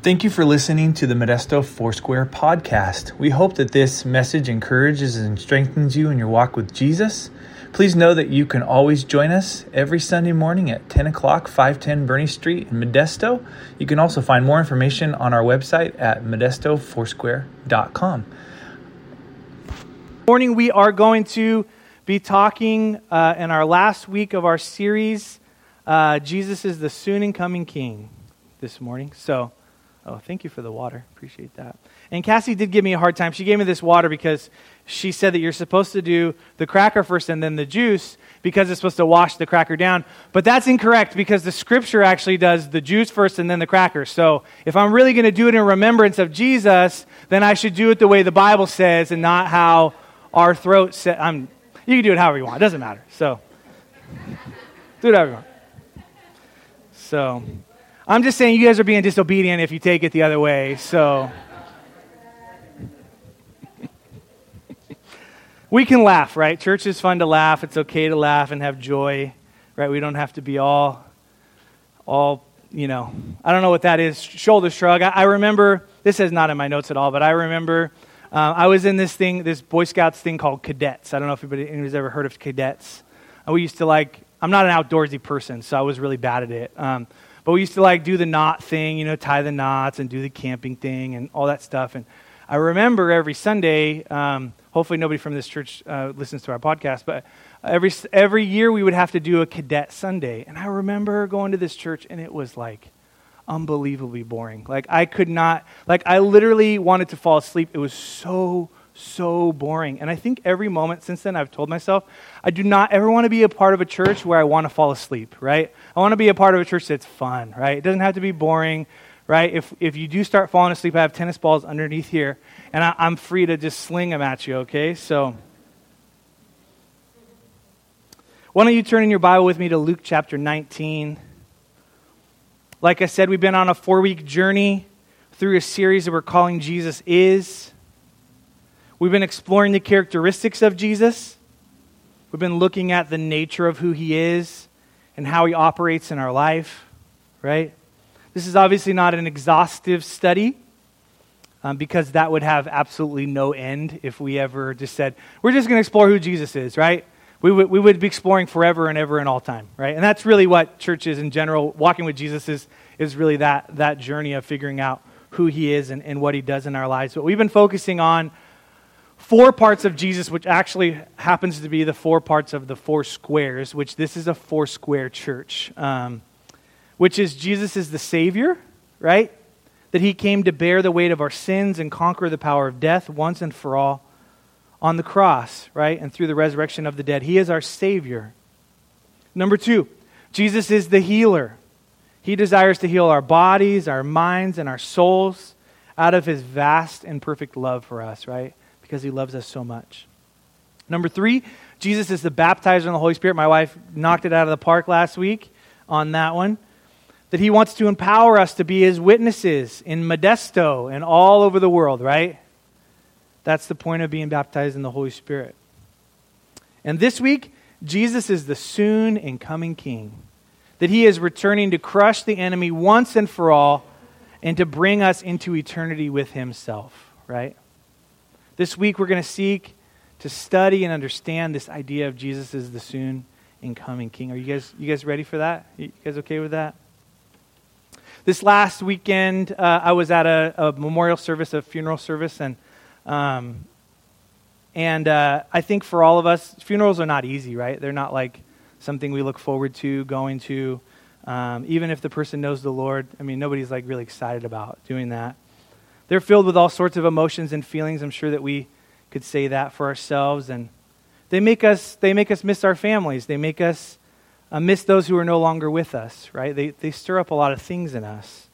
Thank you for listening to the Modesto Foursquare podcast. We hope that this message encourages and strengthens you in your walk with Jesus. Please know that you can always join us every Sunday morning at 10 o'clock, 510 Bernie Street in Modesto. You can also find more information on our website at modestofoursquare.com. Morning, we are going to be talking uh, in our last week of our series, uh, Jesus is the soon and coming King, this morning. So, oh, thank you for the water. Appreciate that. And Cassie did give me a hard time. She gave me this water because she said that you're supposed to do the cracker first and then the juice because it's supposed to wash the cracker down. But that's incorrect because the scripture actually does the juice first and then the cracker. So if I'm really going to do it in remembrance of Jesus, then I should do it the way the Bible says and not how our throat says. I'm, you can do it however you want. It doesn't matter. So do it however you want. So I'm just saying you guys are being disobedient if you take it the other way. So. we can laugh, right? Church is fun to laugh. It's okay to laugh and have joy, right? We don't have to be all, all, you know, I don't know what that is, shoulder shrug. I, I remember, this is not in my notes at all, but I remember uh, I was in this thing, this Boy Scouts thing called cadets. I don't know if anybody, anybody's ever heard of cadets. Uh, we used to like, I'm not an outdoorsy person, so I was really bad at it. Um, but we used to like do the knot thing, you know, tie the knots and do the camping thing and all that stuff. And I remember every Sunday, um, hopefully nobody from this church uh, listens to our podcast, but every, every year we would have to do a cadet Sunday. And I remember going to this church and it was like unbelievably boring. Like I could not, like I literally wanted to fall asleep. It was so, so boring. And I think every moment since then I've told myself, I do not ever want to be a part of a church where I want to fall asleep, right? I want to be a part of a church that's fun, right? It doesn't have to be boring right? If, if you do start falling asleep, I have tennis balls underneath here, and I, I'm free to just sling them at you, okay? So, why don't you turn in your Bible with me to Luke chapter 19? Like I said, we've been on a four week journey through a series that we're calling Jesus Is. We've been exploring the characteristics of Jesus. We've been looking at the nature of who he is and how he operates in our life, right? This is obviously not an exhaustive study um, because that would have absolutely no end if we ever just said, we're just going to explore who Jesus is, right? We would, we would be exploring forever and ever and all time, right? And that's really what churches in general, walking with Jesus is, is really that, that journey of figuring out who he is and, and what he does in our lives. But we've been focusing on four parts of Jesus, which actually happens to be the four parts of the four squares, which this is a four square church. Um, which is Jesus is the Savior, right? That he came to bear the weight of our sins and conquer the power of death once and for all on the cross, right? And through the resurrection of the dead. He is our Savior. Number two, Jesus is the healer. He desires to heal our bodies, our minds, and our souls out of his vast and perfect love for us, right? Because he loves us so much. Number three, Jesus is the baptizer in the Holy Spirit. My wife knocked it out of the park last week on that one that he wants to empower us to be his witnesses in Modesto and all over the world, right? That's the point of being baptized in the Holy Spirit. And this week, Jesus is the soon and coming King. That he is returning to crush the enemy once and for all and to bring us into eternity with himself, right? This week, we're going to seek to study and understand this idea of Jesus as the soon and coming King. Are you guys, you guys ready for that? You guys okay with that? This last weekend, uh, I was at a, a, memorial service, a funeral service, and um, and uh, I think for all of us, funerals are not easy, right? They're not like something we look forward to going to. Um, even if the person knows the Lord, I mean, nobody's like really excited about doing that. They're filled with all sorts of emotions and feelings. I'm sure that we could say that for ourselves, and they make us they make us miss our families. They make us uh, miss those who are no longer with us, right? They, they stir up a lot of things in us.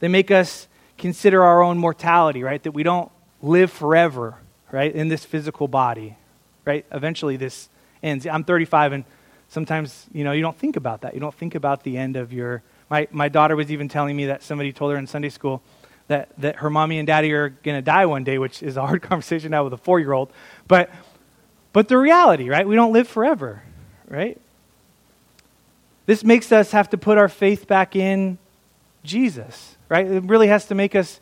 They make us consider our own mortality, right? That we don't live forever, right, in this physical body, right? Eventually this ends. I'm 35, and sometimes, you know, you don't think about that. You don't think about the end of your. My, my daughter was even telling me that somebody told her in Sunday school that, that her mommy and daddy are going to die one day, which is a hard conversation now with a four year old. But, but the reality, right? We don't live forever, right? This makes us have to put our faith back in Jesus, right? It really has to make us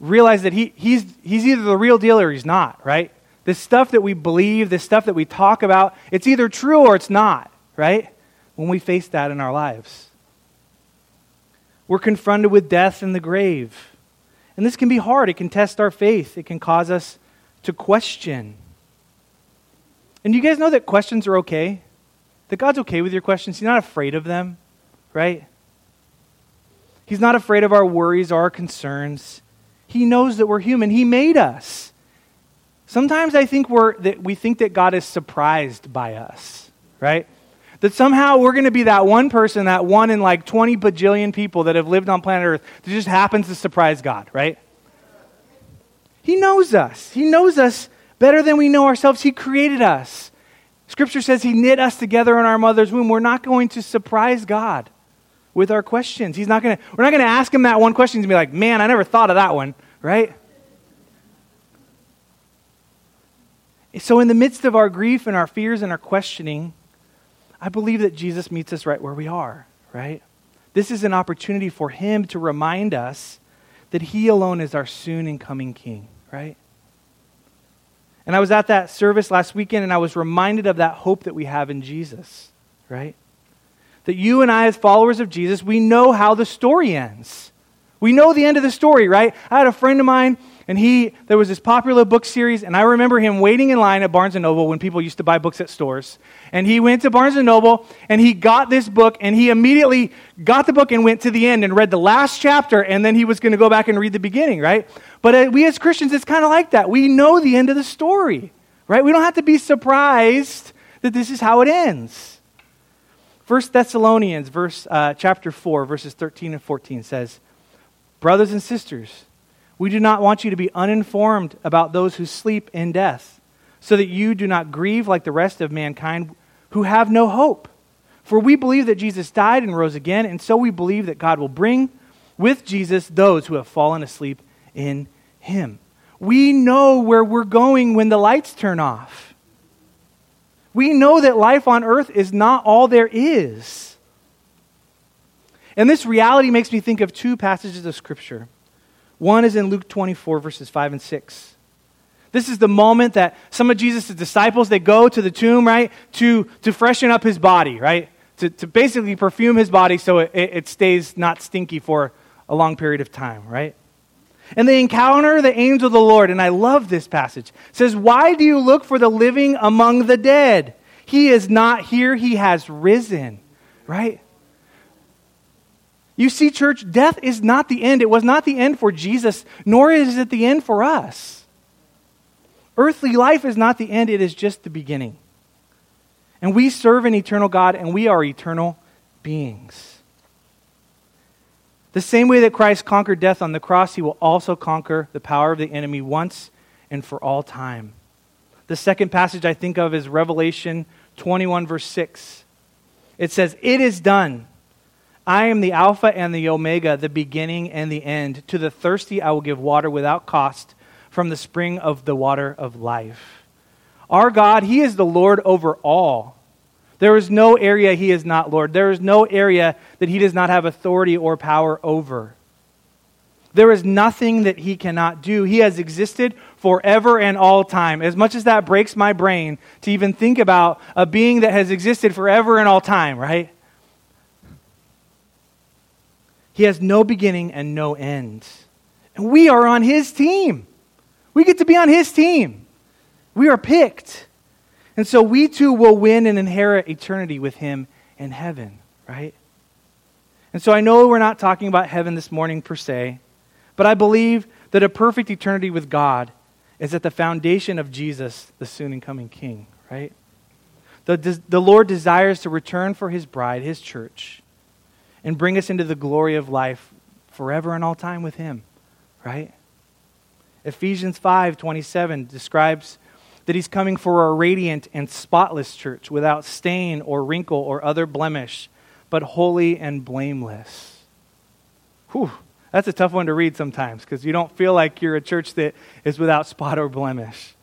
realize that he, he's, he's either the real deal or he's not, right? This stuff that we believe, this stuff that we talk about, it's either true or it's not, right? When we face that in our lives. We're confronted with death and the grave. And this can be hard. It can test our faith, it can cause us to question. And you guys know that questions are okay? That God's okay with your questions. He's not afraid of them, right? He's not afraid of our worries or our concerns. He knows that we're human. He made us. Sometimes I think we're, that we think that God is surprised by us, right? That somehow we're going to be that one person, that one in like 20 bajillion people that have lived on planet Earth that just happens to surprise God, right? He knows us. He knows us better than we know ourselves. He created us. Scripture says He knit us together in our mother's womb. We're not going to surprise God with our questions. He's not going to, we're not going to ask Him that one question and be like, man, I never thought of that one, right? So, in the midst of our grief and our fears and our questioning, I believe that Jesus meets us right where we are, right? This is an opportunity for Him to remind us that He alone is our soon and coming King, right? And I was at that service last weekend and I was reminded of that hope that we have in Jesus, right? That you and I, as followers of Jesus, we know how the story ends. We know the end of the story, right? I had a friend of mine and he there was this popular book series and i remember him waiting in line at barnes & noble when people used to buy books at stores. And he went to barnes & noble and he got this book and he immediately got the book and went to the end and read the last chapter and then he was going to go back and read the beginning right? But uh, we as christians it's kind of like that. We know the end of the story right? We don't have to be surprised that this is how it ends. First Thessalonians, verse uh, chapter four, verses thirteen and fourteen says, "Brothers and sisters, we do not want you to be uninformed about those who sleep in death, so that you do not grieve like the rest of mankind who have no hope. For we believe that Jesus died and rose again, and so we believe that God will bring with Jesus those who have fallen asleep in him. We know where we're going when the lights turn off. We know that life on earth is not all there is. And this reality makes me think of two passages of Scripture. One is in Luke 24, verses 5 and 6. This is the moment that some of Jesus' disciples, they go to the tomb, right, to, to freshen up his body, right? To, to basically perfume his body so it, it stays not stinky for a long period of time, right? And they encounter the angel of the Lord, and I love this passage. It says, Why do you look for the living among the dead? He is not here, he has risen, right? You see, church, death is not the end. It was not the end for Jesus, nor is it the end for us. Earthly life is not the end, it is just the beginning. And we serve an eternal God, and we are eternal beings. The same way that Christ conquered death on the cross, he will also conquer the power of the enemy once and for all time. The second passage I think of is Revelation 21, verse 6. It says, It is done. I am the Alpha and the Omega, the beginning and the end. To the thirsty, I will give water without cost from the spring of the water of life. Our God, He is the Lord over all. There is no area He is not Lord. There is no area that He does not have authority or power over. There is nothing that He cannot do. He has existed forever and all time. As much as that breaks my brain to even think about a being that has existed forever and all time, right? He has no beginning and no end. And we are on his team. We get to be on his team. We are picked. And so we too will win and inherit eternity with him in heaven, right? And so I know we're not talking about heaven this morning per se, but I believe that a perfect eternity with God is at the foundation of Jesus, the soon and coming King, right? The, the Lord desires to return for his bride, his church and bring us into the glory of life forever and all time with him right? Ephesians 5 27 describes that he's coming for a radiant and spotless church without stain or wrinkle or other blemish but holy and blameless. Whew, that's a tough one to read sometimes because you don't feel like you're a church that is without spot or blemish.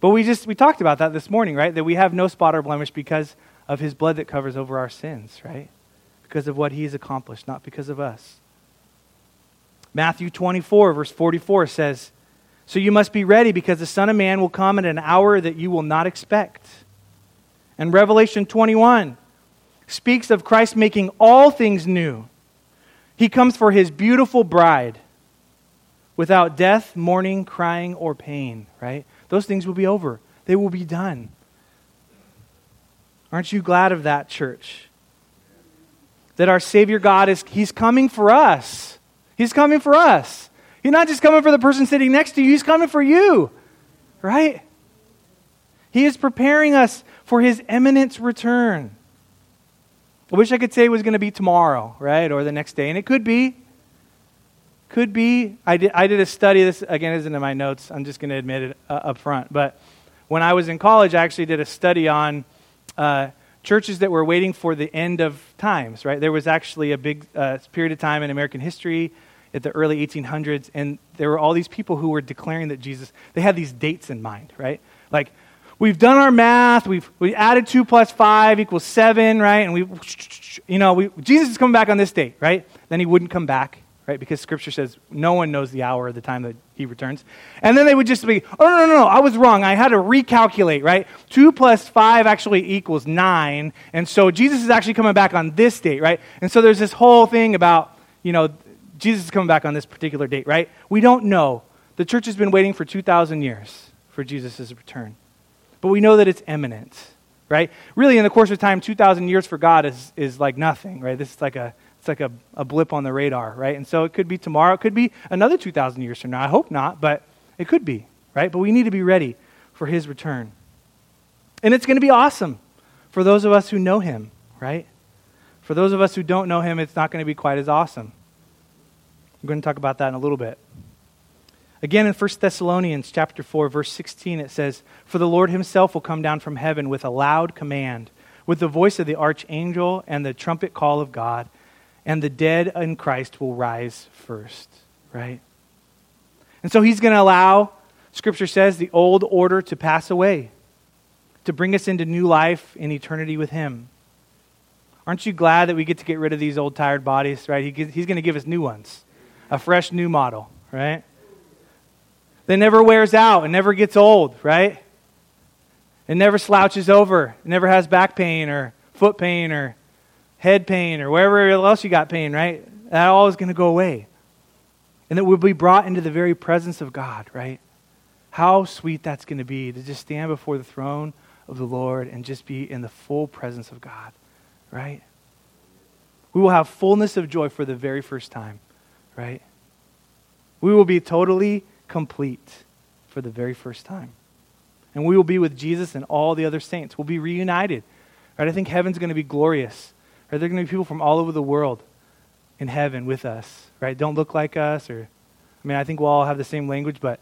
But we just we talked about that this morning right? That we have no spot or blemish because of his blood that covers over our sins right because of what he's accomplished, not because of us. Matthew 24, verse 44 says, So you must be ready because the Son of Man will come at an hour that you will not expect. And Revelation 21 speaks of Christ making all things new. He comes for his beautiful bride without death, mourning, crying, or pain, right? Those things will be over, they will be done. Aren't you glad of that, church? That our Savior God is, He's coming for us. He's coming for us. He's not just coming for the person sitting next to you, He's coming for you, right? He is preparing us for His imminent return. I wish I could say it was going to be tomorrow, right? Or the next day. And it could be. Could be. I did, I did a study. This, again, isn't in my notes. I'm just going to admit it uh, up front. But when I was in college, I actually did a study on uh, churches that were waiting for the end of times, right? There was actually a big uh, period of time in American history at the early 1800s, and there were all these people who were declaring that Jesus, they had these dates in mind, right? Like, we've done our math, we've we added 2 plus 5 equals 7, right? And we, you know, we, Jesus is coming back on this date, right? Then he wouldn't come back right? Because Scripture says no one knows the hour or the time that he returns. And then they would just be, oh, no, no, no, no, I was wrong. I had to recalculate, right? Two plus five actually equals nine. And so Jesus is actually coming back on this date, right? And so there's this whole thing about, you know, Jesus is coming back on this particular date, right? We don't know. The church has been waiting for 2,000 years for Jesus' return. But we know that it's imminent, right? Really, in the course of time, 2,000 years for God is, is like nothing, right? This is like a it's like a, a blip on the radar, right? And so it could be tomorrow. It could be another 2,000 years from now. I hope not, but it could be, right? But we need to be ready for his return. And it's going to be awesome for those of us who know him, right? For those of us who don't know him, it's not going to be quite as awesome. I'm going to talk about that in a little bit. Again, in 1 Thessalonians chapter 4, verse 16, it says, For the Lord himself will come down from heaven with a loud command, with the voice of the archangel and the trumpet call of God and the dead in Christ will rise first, right? And so he's going to allow, Scripture says, the old order to pass away, to bring us into new life in eternity with him. Aren't you glad that we get to get rid of these old tired bodies, right? He, he's going to give us new ones, a fresh new model, right? That never wears out and never gets old, right? It never slouches over, it never has back pain or foot pain or head pain or wherever else you got pain, right? That all is going to go away. And that we'll be brought into the very presence of God, right? How sweet that's going to be to just stand before the throne of the Lord and just be in the full presence of God, right? We will have fullness of joy for the very first time, right? We will be totally complete for the very first time. And we will be with Jesus and all the other saints. We'll be reunited. Right? I think heaven's going to be glorious. Are there going to be people from all over the world in heaven with us, right? Don't look like us, or, I mean, I think we'll all have the same language, but,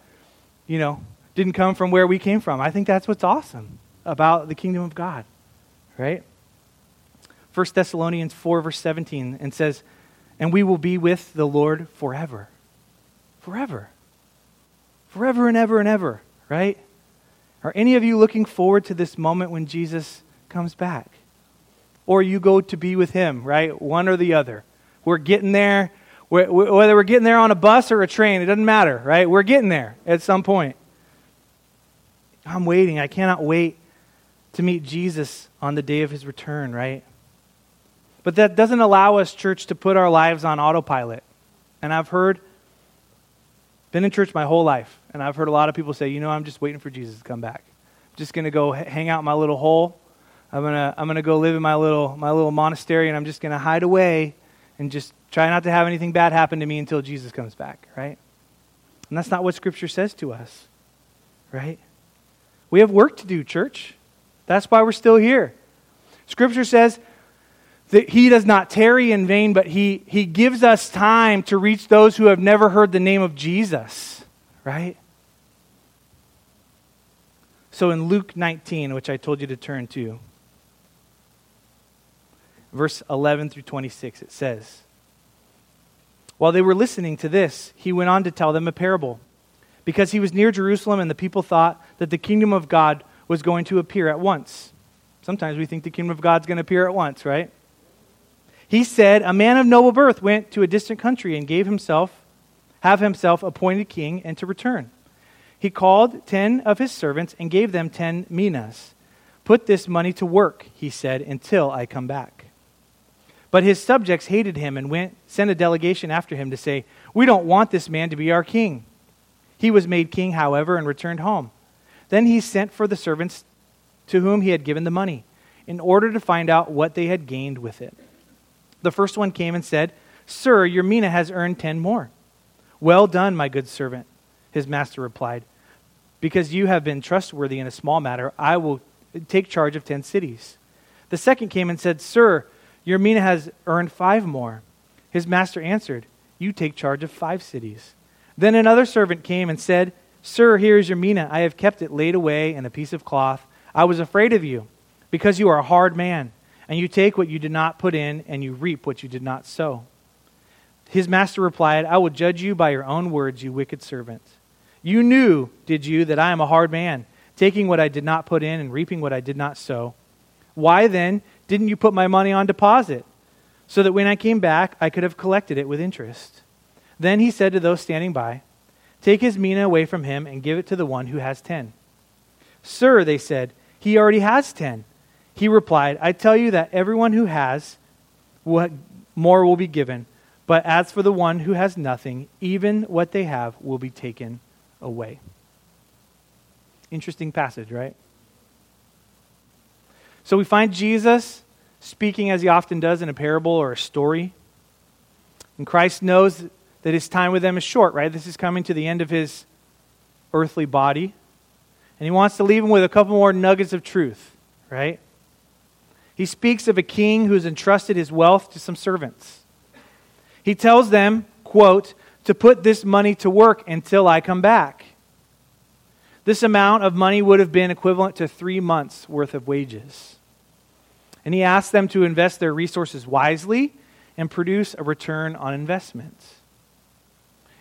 you know, didn't come from where we came from. I think that's what's awesome about the kingdom of God, right? 1 Thessalonians 4, verse 17, and says, And we will be with the Lord forever. Forever. Forever and ever and ever, right? Are any of you looking forward to this moment when Jesus comes back? Or you go to be with Him, right? One or the other. We're getting there. Whether we're getting there on a bus or a train, it doesn't matter, right? We're getting there at some point. I'm waiting. I cannot wait to meet Jesus on the day of his return, right? But that doesn't allow us, church, to put our lives on autopilot. And I've heard, been in church my whole life, and I've heard a lot of people say, you know, I'm just waiting for Jesus to come back. I'm just going to go hang out in my little hole I'm gonna I'm gonna go live in my little my little monastery and I'm just gonna hide away and just try not to have anything bad happen to me until Jesus comes back, right? And that's not what Scripture says to us, right? We have work to do, church. That's why we're still here. Scripture says that He does not tarry in vain, but He, he gives us time to reach those who have never heard the name of Jesus, right? So in Luke 19, which I told you to turn to, verse 11 through 26, it says, While they were listening to this, he went on to tell them a parable, because he was near Jerusalem and the people thought that the kingdom of God was going to appear at once. Sometimes we think the kingdom of God's going to appear at once, right? He said, A man of noble birth went to a distant country and gave himself have himself appointed king, and to return. He called ten of his servants and gave them ten minas. Put this money to work, he said, until I come back. But his subjects hated him and went, sent a delegation after him to say, We don't want this man to be our king. He was made king, however, and returned home. Then he sent for the servants to whom he had given the money, in order to find out what they had gained with it. The first one came and said, Sir, your mina has earned ten more. Well done, my good servant, his master replied. Because you have been trustworthy in a small matter, I will take charge of ten cities. The second came and said, Sir, your mina has earned five more. His master answered, You take charge of five cities. Then another servant came and said, Sir, here is your mina. I have kept it laid away in a piece of cloth. I was afraid of you, because you are a hard man, and you take what you did not put in, and you reap what you did not sow. His master replied, I will judge you by your own words, you wicked servant. You knew, did you, that I am a hard man, taking what I did not put in and reaping what I did not sow. Why then didn't you put my money on deposit, so that when I came back I could have collected it with interest? Then he said to those standing by, Take his mina away from him and give it to the one who has ten. Sir, they said, he already has ten. He replied, I tell you that everyone who has, what more will be given but as for the one who has nothing, even what they have will be taken away. Interesting passage, right? So we find Jesus speaking as he often does in a parable or a story. And Christ knows that his time with them is short, right? This is coming to the end of his earthly body. And he wants to leave them with a couple more nuggets of truth, right? He speaks of a king who's entrusted his wealth to some servants. He tells them, quote, to put this money to work until I come back. This amount of money would have been equivalent to three months' worth of wages. And he asks them to invest their resources wisely and produce a return on investment.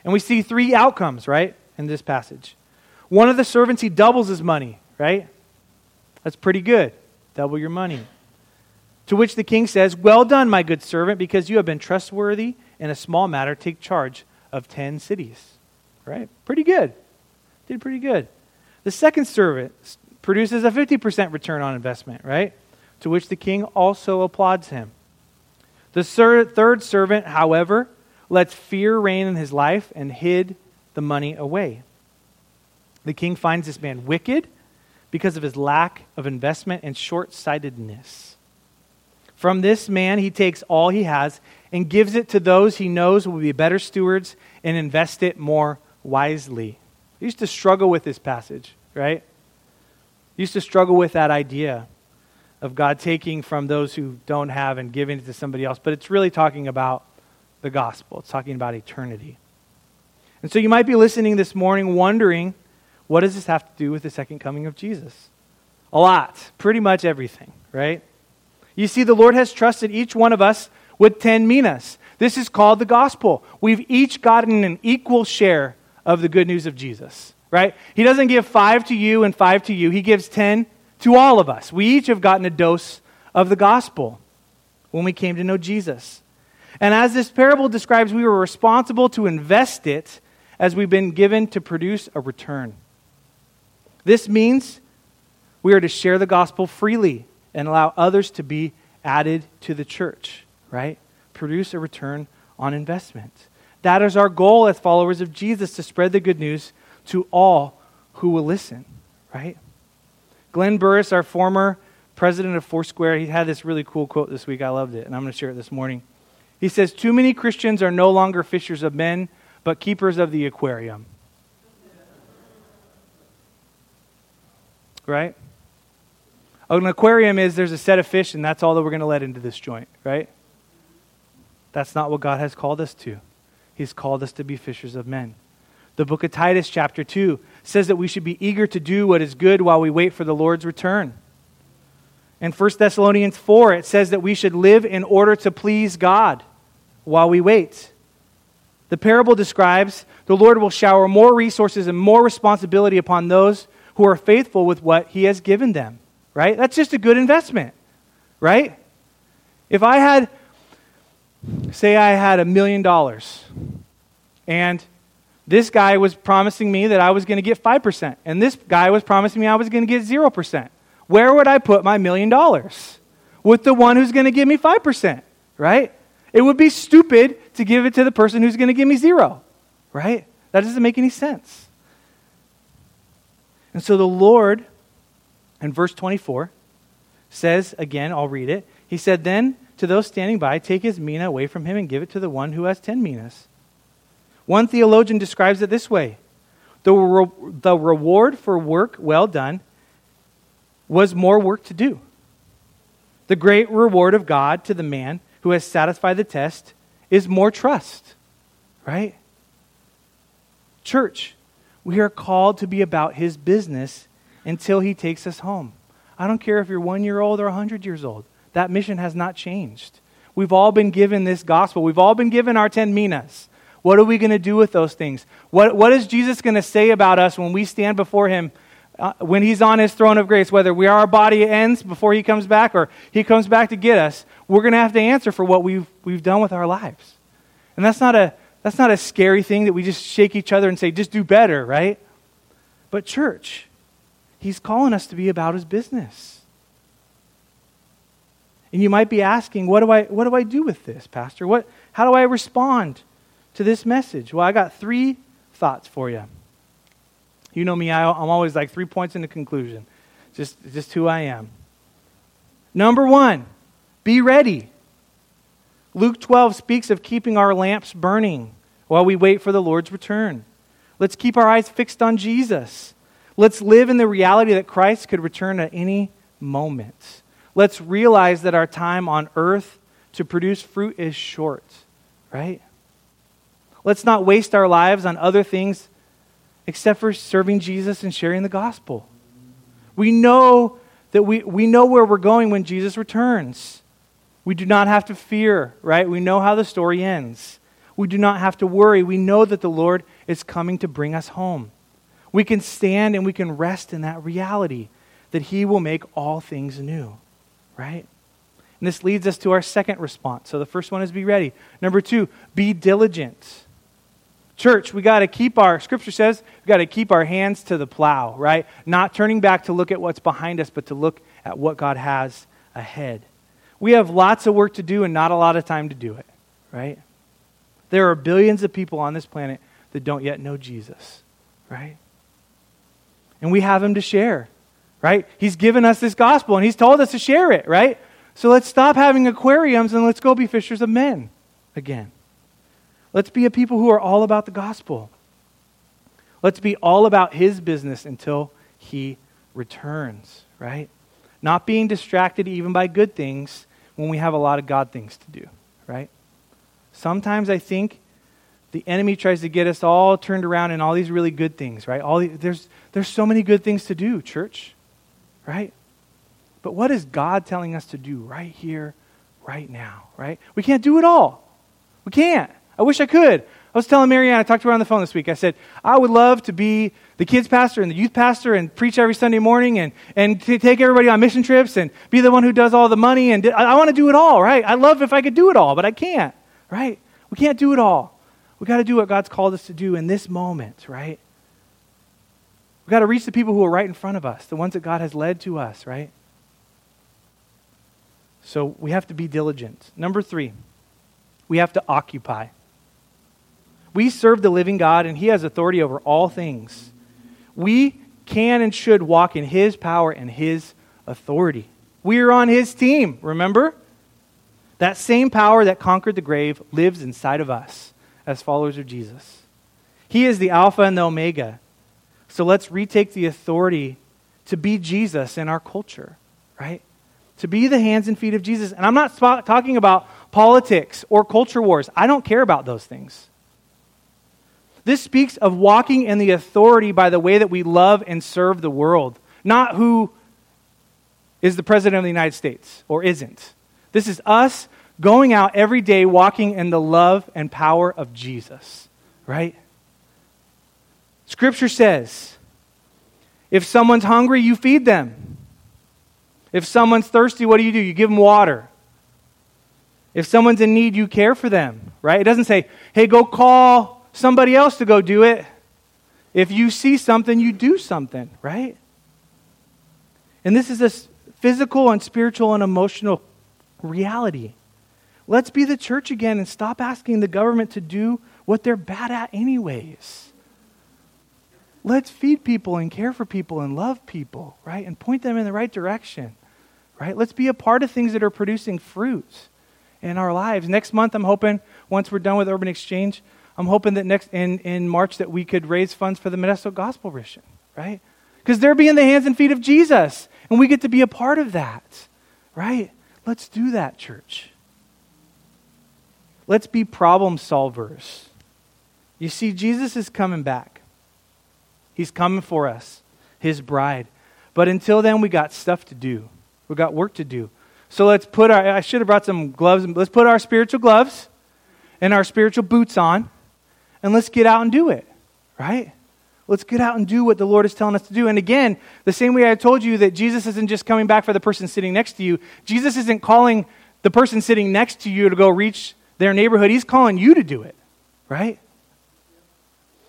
And we see three outcomes, right, in this passage. One of the servants, he doubles his money, right? That's pretty good. Double your money. To which the king says, Well done, my good servant, because you have been trustworthy in a small matter, take charge of 10 cities. Right? Pretty good. Did pretty good. The second servant produces a 50% return on investment, right? To which the king also applauds him. The third servant, however, lets fear reign in his life and hid the money away. The king finds this man wicked because of his lack of investment and short sightedness. From this man, he takes all he has and gives it to those he knows will be better stewards and invest it more wisely. I used to struggle with this passage, right? I used to struggle with that idea of God taking from those who don't have and giving it to somebody else, but it's really talking about the gospel. It's talking about eternity. And so you might be listening this morning wondering, what does this have to do with the second coming of Jesus? A lot. Pretty much everything, right? You see, the Lord has trusted each one of us with 10 minas. This is called the gospel. We've each gotten an equal share of the good news of Jesus, right? He doesn't give five to you and five to you, He gives 10 to all of us. We each have gotten a dose of the gospel when we came to know Jesus. And as this parable describes, we were responsible to invest it as we've been given to produce a return. This means we are to share the gospel freely and allow others to be added to the church, right? Produce a return on investment. That is our goal as followers of Jesus to spread the good news to all who will listen, right? Glenn Burris, our former president of Foursquare, he had this really cool quote this week. I loved it, and I'm going to share it this morning. He says, Too many Christians are no longer fishers of men, but keepers of the aquarium. Right? An aquarium is there's a set of fish, and that's all that we're going to let into this joint, right? That's not what God has called us to. He's called us to be fishers of men. The book of Titus, chapter 2, says that we should be eager to do what is good while we wait for the Lord's return. In 1 Thessalonians 4, it says that we should live in order to please God while we wait. The parable describes the Lord will shower more resources and more responsibility upon those who are faithful with what he has given them right? That's just a good investment, right? If I had, say, I had a million dollars and this guy was promising me that I was going to get 5%, and this guy was promising me I was going to get 0%. Where would I put my million dollars? With the one who's going to give me 5%, right? It would be stupid to give it to the person who's going to give me zero, right? That doesn't make any sense. And so the Lord, in verse 24, says again, I'll read it. He said, Then to those standing by, take his mina away from him and give it to the one who has 10 minas. One theologian describes it this way the, re- the reward for work well done was more work to do. The great reward of God to the man who has satisfied the test is more trust, right? Church, we are called to be about his business until he takes us home. I don't care if you're one year old or 100 years old, that mission has not changed. We've all been given this gospel, we've all been given our 10 minas. What are we going to do with those things? What, what is Jesus going to say about us when we stand before him, uh, when he's on his throne of grace, whether we our body ends before he comes back or he comes back to get us? We're going to have to answer for what we've, we've done with our lives. And that's not, a, that's not a scary thing that we just shake each other and say, just do better, right? But, church, he's calling us to be about his business. And you might be asking, what do I, what do, I do with this, Pastor? What, how do I respond to this message? Well, I got three thoughts for you. You know me, I, am always like three points in the conclusion. Just, just who I am. Number one, be ready. Luke 12 speaks of keeping our lamps burning while we wait for the Lord's return. Let's keep our eyes fixed on Jesus. Let's live in the reality that Christ could return at any moment. Let's realize that our time on earth to produce fruit is short, right? Let's not waste our lives on other things except for serving Jesus and sharing the gospel. We know that we, we know where we're going when Jesus returns. We do not have to fear, right? We know how the story ends. We do not have to worry. We know that the Lord is coming to bring us home. We can stand and we can rest in that reality that He will make all things new, right? And this leads us to our second response. So the first one is be ready. Number two, be diligent. Church, we got to keep our, scripture says, we got to keep our hands to the plow, right? Not turning back to look at what's behind us, but to look at what God has ahead. We have lots of work to do and not a lot of time to do it, right? There are billions of people on this planet that don't yet know Jesus, right? And we have him to share, right? He's given us this gospel and he's told us to share it, right? So let's stop having aquariums and let's go be fishers of men again. Let's be a people who are all about the gospel. Let's be all about his business until he returns, right? Not being distracted even by good things when we have a lot of God things to do, right? Sometimes I think the enemy tries to get us all turned around in all these really good things, right? All the, there's, there's so many good things to do, church, right? But what is God telling us to do right here, right now, right? We can't do it all. We can't. I wish I could. I was telling Marianne, I talked to her on the phone this week. I said, I would love to be the kids pastor and the youth pastor and preach every Sunday morning and, and to take everybody on mission trips and be the one who does all the money. And I, I want to do it all, right? I love if I could do it all, but I can't, right? We can't do it all. we got to do what God's called us to do in this moment, right? we got to reach the people who are right in front of us, the ones that God has led to us, right? So we have to be diligent. Number three, we have to occupy. We serve the living God, and He has authority over all things. We can and should walk in His power and His authority. We are on His team, remember? That same power that conquered the grave lives inside of us as followers of Jesus. He is the Alpha and the Omega. So let's retake the authority to be Jesus in our culture, right? To be the hands and feet of Jesus. And I'm not talking about politics or culture wars. I don't care about those things. This speaks of walking in the authority by the way that we love and serve the world, not who is the president of the United States or isn't. This is us going out every day walking in the love and power of Jesus, right? Scripture says if someone's hungry, you feed them. If someone's thirsty, what do you do? You give them water. If someone's in need, you care for them, right? It doesn't say, hey, go call somebody else to go do it. If you see something, you do something, right? And this is a physical and spiritual and emotional reality. Let's be the church again and stop asking the government to do what they're bad at, anyways. Let's feed people and care for people and love people, right? And point them in the right direction, right? Let's be a part of things that are producing fruit in our lives. Next month, I'm hoping, once we're done with Urban Exchange, I'm hoping that next in, in March that we could raise funds for the Modesto Gospel Mission, right? Because they're being the hands and feet of Jesus, and we get to be a part of that, right? Let's do that, church. Let's be problem solvers. You see, Jesus is coming back. He's coming for us, his bride. But until then, we got stuff to do. We got work to do. So let's put our, I should have brought some gloves. Let's put our spiritual gloves and our spiritual boots on, and let's get out and do it, right? Let's get out and do what the Lord is telling us to do. And again, the same way I told you that Jesus isn't just coming back for the person sitting next to you, Jesus isn't calling the person sitting next to you to go reach their neighborhood. He's calling you to do it, right?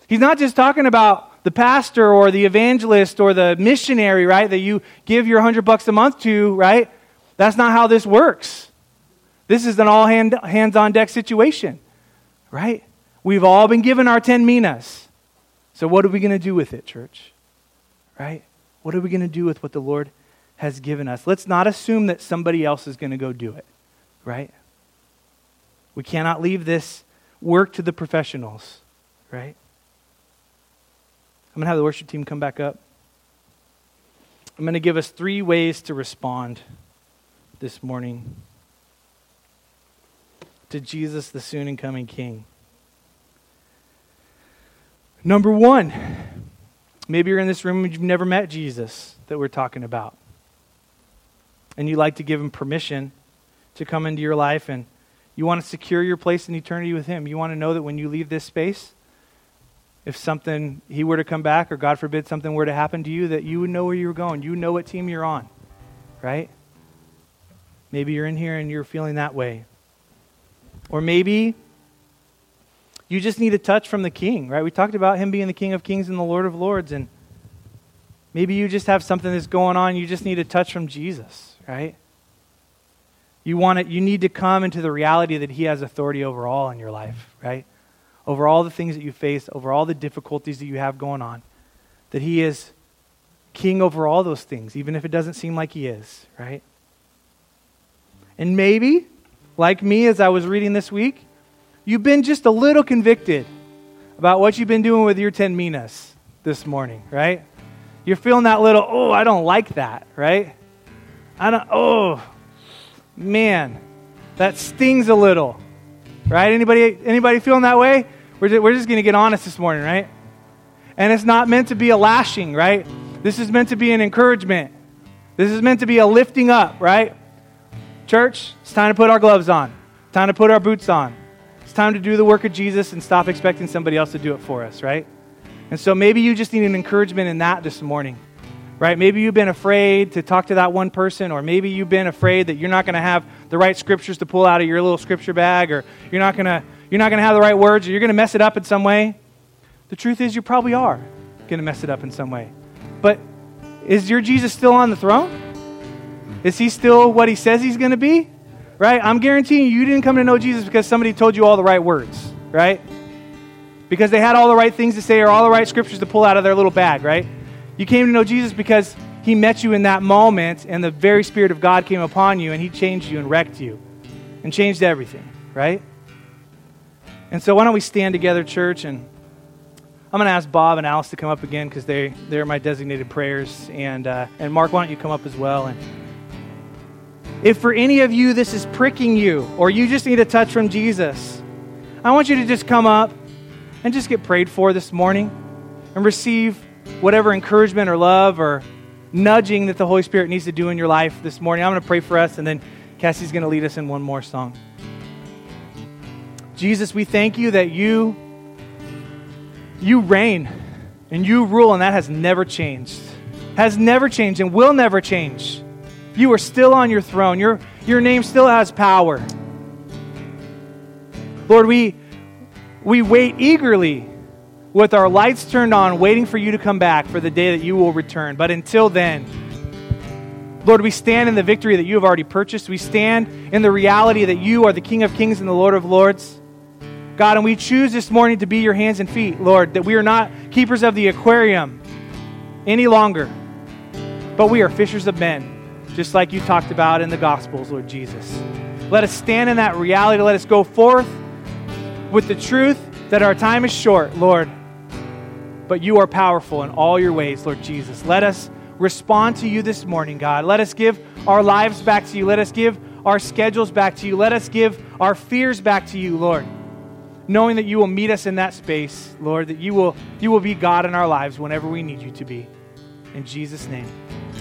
He's not just talking about the pastor or the evangelist or the missionary, right, that you give your hundred bucks a month to, right? That's not how this works. This is an all hand, hands on deck situation, right? We've all been given our 10 minas. So, what are we going to do with it, church? Right? What are we going to do with what the Lord has given us? Let's not assume that somebody else is going to go do it, right? We cannot leave this work to the professionals, right? I'm going to have the worship team come back up. I'm going to give us three ways to respond this morning to Jesus, the soon and coming King. Number one, maybe you're in this room and you've never met Jesus that we're talking about. And you'd like to give him permission to come into your life and you want to secure your place in eternity with him. You want to know that when you leave this space, if something, he were to come back, or God forbid something were to happen to you, that you would know where you're going. You know what team you're on, right? Maybe you're in here and you're feeling that way. Or maybe you just need a touch from the king, right? We talked about him being the king of kings and the lord of lords and maybe you just have something that's going on, you just need a touch from Jesus, right? You want it you need to come into the reality that he has authority over all in your life, right? Over all the things that you face, over all the difficulties that you have going on. That he is king over all those things, even if it doesn't seem like he is, right? And maybe, like me as I was reading this week, you've been just a little convicted about what you've been doing with your 10 minas this morning, right? You're feeling that little, oh, I don't like that, right? I don't, oh, man, that stings a little, right? Anybody, anybody feeling that way? We're just, we're just going to get honest this morning, right? And it's not meant to be a lashing, right? This is meant to be an encouragement. This is meant to be a lifting up, right? Church, it's time to put our gloves on. Time to put our boots on. It's time to do the work of Jesus and stop expecting somebody else to do it for us, right? And so maybe you just need an encouragement in that this morning, right? Maybe you've been afraid to talk to that one person, or maybe you've been afraid that you're not going to have the right scriptures to pull out of your little scripture bag, or you're not going to you're not going to have the right words, or you're going to mess it up in some way. The truth is, you probably are going to mess it up in some way. But is your Jesus still on the throne? Is he still what he says he's going to be? Right? I'm guaranteeing you, you didn't come to know Jesus because somebody told you all the right words, right? Because they had all the right things to say or all the right scriptures to pull out of their little bag, right? You came to know Jesus because he met you in that moment and the very Spirit of God came upon you and he changed you and wrecked you and changed everything, right? And so, why don't we stand together, church? And I'm going to ask Bob and Alice to come up again because they, they're my designated prayers. And, uh, and Mark, why don't you come up as well? And if for any of you this is pricking you, or you just need a touch from Jesus, I want you to just come up and just get prayed for this morning and receive whatever encouragement or love or nudging that the Holy Spirit needs to do in your life this morning. I'm going to pray for us, and then Cassie's going to lead us in one more song. Jesus, we thank you that you you reign and you rule, and that has never changed. Has never changed and will never change. You are still on your throne. Your, your name still has power. Lord, we, we wait eagerly with our lights turned on, waiting for you to come back for the day that you will return. But until then, Lord, we stand in the victory that you have already purchased. We stand in the reality that you are the King of Kings and the Lord of Lords. God, and we choose this morning to be your hands and feet, Lord, that we are not keepers of the aquarium any longer, but we are fishers of men, just like you talked about in the Gospels, Lord Jesus. Let us stand in that reality. Let us go forth with the truth that our time is short, Lord, but you are powerful in all your ways, Lord Jesus. Let us respond to you this morning, God. Let us give our lives back to you. Let us give our schedules back to you. Let us give our fears back to you, Lord. Knowing that you will meet us in that space, Lord, that you will, you will be God in our lives whenever we need you to be. In Jesus' name,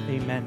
amen.